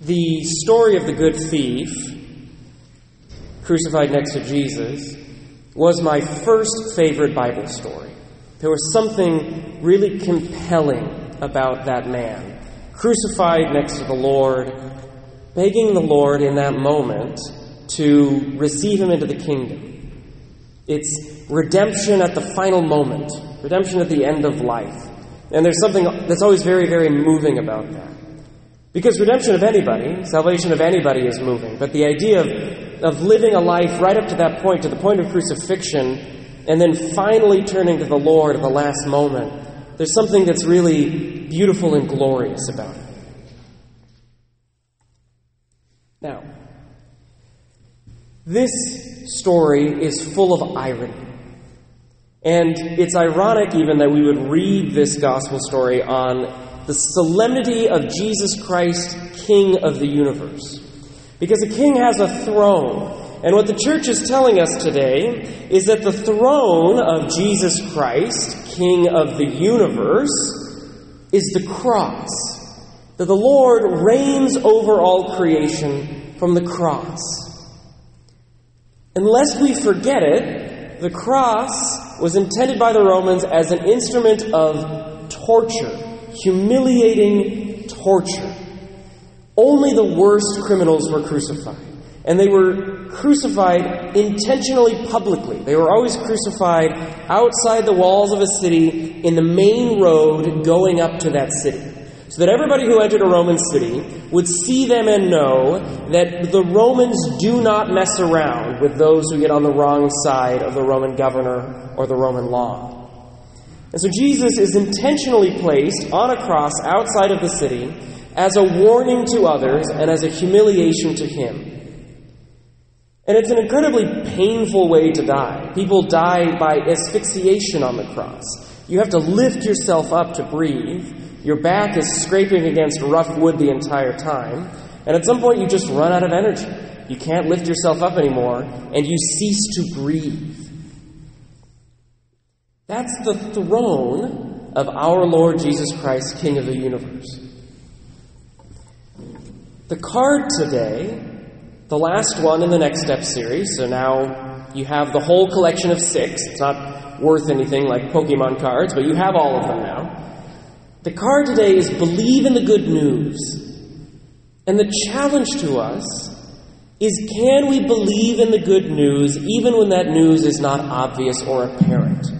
The story of the good thief, crucified next to Jesus, was my first favorite Bible story. There was something really compelling about that man, crucified next to the Lord, begging the Lord in that moment to receive him into the kingdom. It's redemption at the final moment, redemption at the end of life. And there's something that's always very, very moving about that. Because redemption of anybody, salvation of anybody is moving. But the idea of, of living a life right up to that point, to the point of crucifixion, and then finally turning to the Lord at the last moment, there's something that's really beautiful and glorious about it. Now, this story is full of irony. And it's ironic even that we would read this gospel story on the solemnity of Jesus Christ, King of the universe. Because a king has a throne. And what the church is telling us today is that the throne of Jesus Christ, King of the universe, is the cross. That the Lord reigns over all creation from the cross. Unless we forget it, the cross was intended by the Romans as an instrument of torture, humiliating torture. Only the worst criminals were crucified. And they were crucified intentionally publicly. They were always crucified outside the walls of a city in the main road going up to that city. So that everybody who entered a Roman city would see them and know that the Romans do not mess around with those who get on the wrong side of the Roman governor or the Roman law. And so Jesus is intentionally placed on a cross outside of the city as a warning to others and as a humiliation to him. And it's an incredibly painful way to die. People die by asphyxiation on the cross. You have to lift yourself up to breathe. Your back is scraping against rough wood the entire time. And at some point, you just run out of energy. You can't lift yourself up anymore, and you cease to breathe. That's the throne of our Lord Jesus Christ, King of the universe. The card today the last one in the Next Step series. So now you have the whole collection of six. It's not worth anything like Pokemon cards, but you have all of them now. The card today is believe in the good news. And the challenge to us is can we believe in the good news even when that news is not obvious or apparent?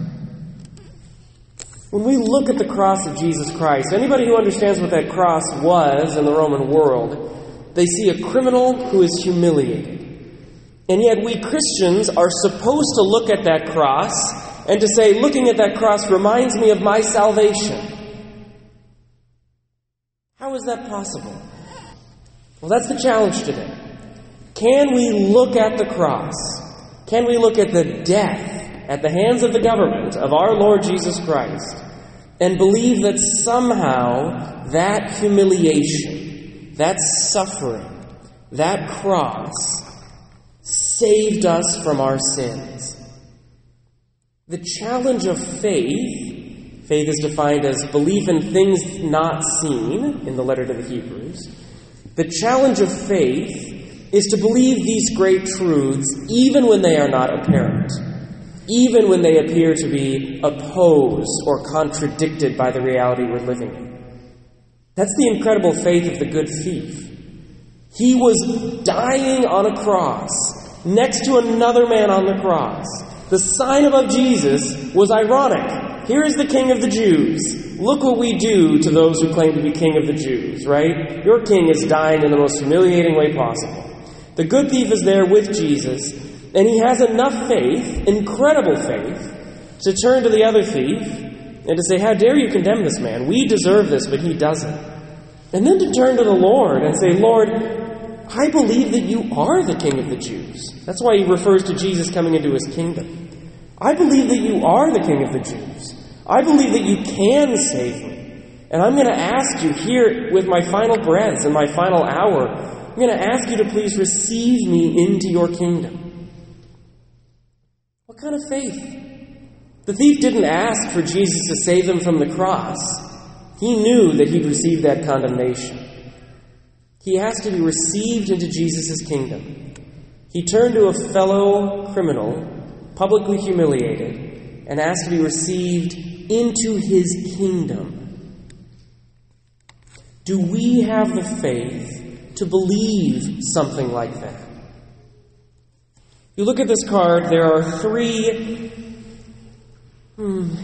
When we look at the cross of Jesus Christ, anybody who understands what that cross was in the Roman world they see a criminal who is humiliated. And yet, we Christians are supposed to look at that cross and to say, looking at that cross reminds me of my salvation. How is that possible? Well, that's the challenge today. Can we look at the cross? Can we look at the death at the hands of the government of our Lord Jesus Christ and believe that somehow that humiliation, that suffering, that cross, saved us from our sins. The challenge of faith, faith is defined as belief in things not seen in the letter to the Hebrews. The challenge of faith is to believe these great truths even when they are not apparent, even when they appear to be opposed or contradicted by the reality we're living in. That's the incredible faith of the good thief. He was dying on a cross next to another man on the cross. The sign above Jesus was ironic. Here is the king of the Jews. Look what we do to those who claim to be king of the Jews, right? Your king is dying in the most humiliating way possible. The good thief is there with Jesus, and he has enough faith, incredible faith, to turn to the other thief and to say, How dare you condemn this man? We deserve this, but he doesn't. And then to turn to the Lord and say, Lord, I believe that you are the King of the Jews. That's why he refers to Jesus coming into his kingdom. I believe that you are the King of the Jews. I believe that you can save me. And I'm going to ask you here with my final breaths and my final hour, I'm going to ask you to please receive me into your kingdom. Kind of faith? The thief didn't ask for Jesus to save him from the cross. He knew that he'd receive that condemnation. he has to be received into Jesus' kingdom. He turned to a fellow criminal, publicly humiliated, and asked to be received into his kingdom. Do we have the faith to believe something like that? You look at this card, there are three hmm,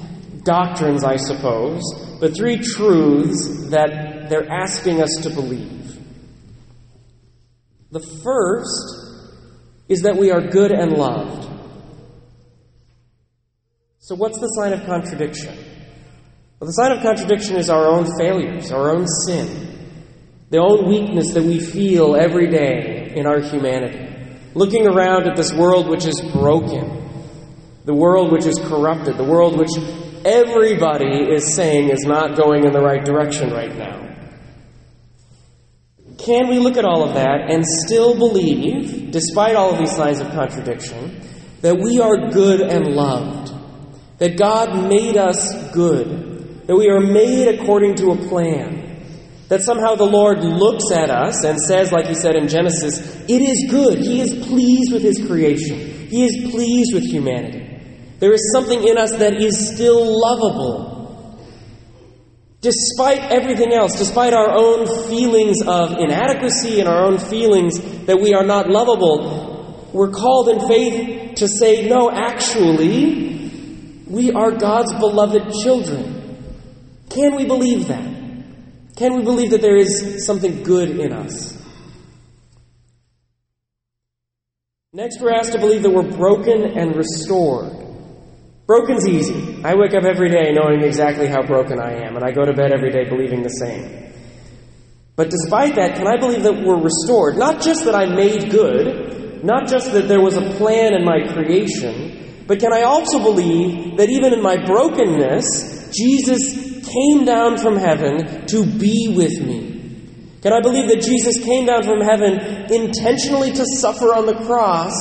doctrines, I suppose, but three truths that they're asking us to believe. The first is that we are good and loved. So, what's the sign of contradiction? Well, the sign of contradiction is our own failures, our own sin, the own weakness that we feel every day in our humanity. Looking around at this world which is broken, the world which is corrupted, the world which everybody is saying is not going in the right direction right now. Can we look at all of that and still believe, despite all of these signs of contradiction, that we are good and loved? That God made us good? That we are made according to a plan? That somehow the Lord looks at us and says, like he said in Genesis, it is good. He is pleased with his creation. He is pleased with humanity. There is something in us that is still lovable. Despite everything else, despite our own feelings of inadequacy and our own feelings that we are not lovable, we're called in faith to say, no, actually, we are God's beloved children. Can we believe that? Can we believe that there is something good in us? Next, we're asked to believe that we're broken and restored. Broken's easy. I wake up every day knowing exactly how broken I am, and I go to bed every day believing the same. But despite that, can I believe that we're restored? Not just that I'm made good, not just that there was a plan in my creation, but can I also believe that even in my brokenness, Jesus came down from heaven to be with me? Can I believe that Jesus came down from heaven intentionally to suffer on the cross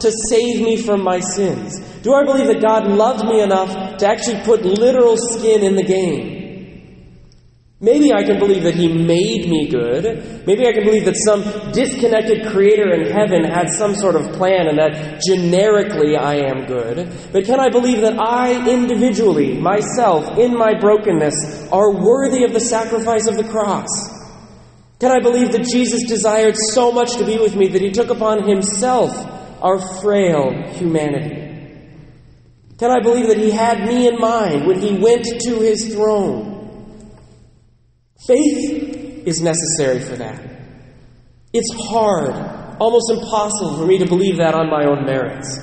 to save me from my sins? Do I believe that God loved me enough to actually put literal skin in the game? Maybe I can believe that He made me good. Maybe I can believe that some disconnected creator in heaven had some sort of plan and that generically I am good. But can I believe that I individually, myself, in my brokenness, are worthy of the sacrifice of the cross? Can I believe that Jesus desired so much to be with me that He took upon Himself our frail humanity? Can I believe that He had me in mind when He went to His throne? Faith is necessary for that. It's hard, almost impossible for me to believe that on my own merits.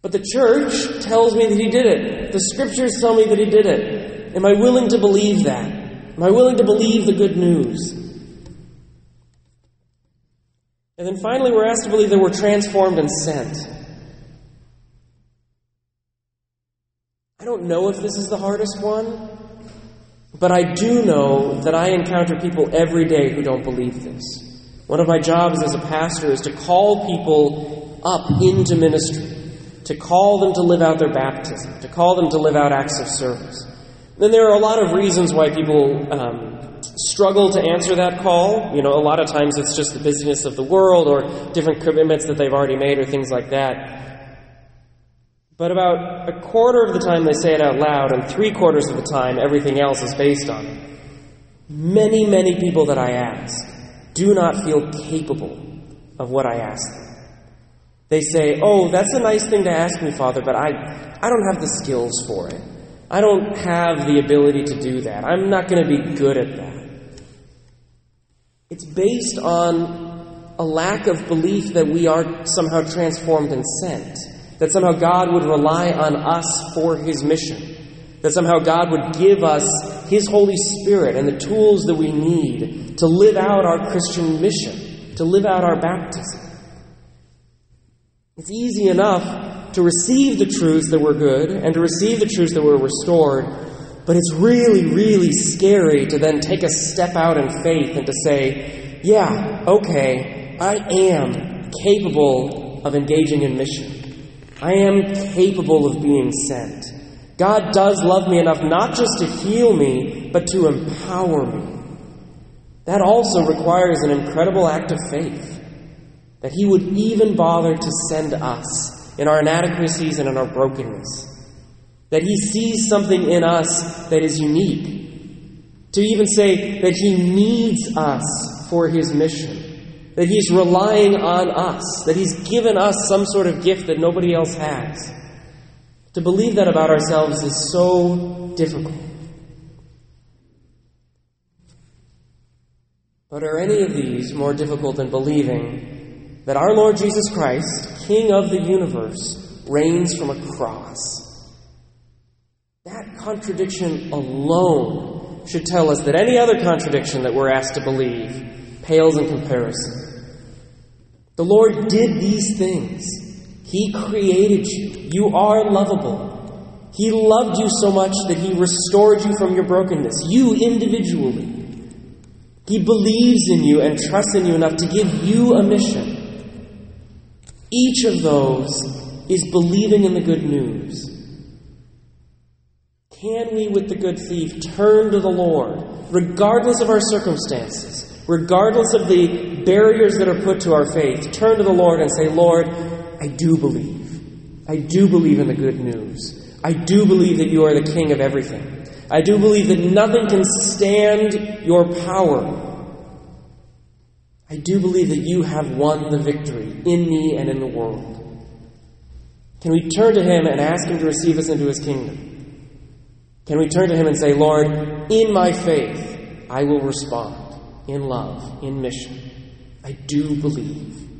But the church tells me that He did it. The scriptures tell me that He did it. Am I willing to believe that? Am I willing to believe the good news? And then finally, we're asked to believe that we're transformed and sent. I don't know if this is the hardest one, but I do know that I encounter people every day who don't believe this. One of my jobs as a pastor is to call people up into ministry, to call them to live out their baptism, to call them to live out acts of service. Then there are a lot of reasons why people um, struggle to answer that call. You know, a lot of times it's just the busyness of the world or different commitments that they've already made or things like that. But about a quarter of the time they say it out loud, and three quarters of the time everything else is based on it. Many, many people that I ask do not feel capable of what I ask them. They say, Oh, that's a nice thing to ask me, Father, but I, I don't have the skills for it. I don't have the ability to do that. I'm not going to be good at that. It's based on a lack of belief that we are somehow transformed and sent that somehow God would rely on us for His mission, that somehow God would give us His Holy Spirit and the tools that we need to live out our Christian mission, to live out our baptism. It's easy enough to receive the truths that we're good and to receive the truths that we're restored, but it's really, really scary to then take a step out in faith and to say, yeah, okay, I am capable of engaging in mission. I am capable of being sent. God does love me enough not just to heal me, but to empower me. That also requires an incredible act of faith. That He would even bother to send us in our inadequacies and in our brokenness. That He sees something in us that is unique. To even say that He needs us for His mission. That He's relying on us. That He's given us some sort of gift that nobody else has. To believe that about ourselves is so difficult. But are any of these more difficult than believing that our Lord Jesus Christ, King of the universe, reigns from a cross? That contradiction alone should tell us that any other contradiction that we're asked to believe pales in comparison. The Lord did these things. He created you. You are lovable. He loved you so much that He restored you from your brokenness, you individually. He believes in you and trusts in you enough to give you a mission. Each of those is believing in the good news. Can we, with the good thief, turn to the Lord, regardless of our circumstances, regardless of the barriers that are put to our faith, turn to the Lord and say, Lord, I do believe. I do believe in the good news. I do believe that you are the King of everything. I do believe that nothing can stand your power. I do believe that you have won the victory in me and in the world. Can we turn to Him and ask Him to receive us into His kingdom? Can we turn to Him and say, Lord, in my faith, I will respond in love, in mission. I do believe.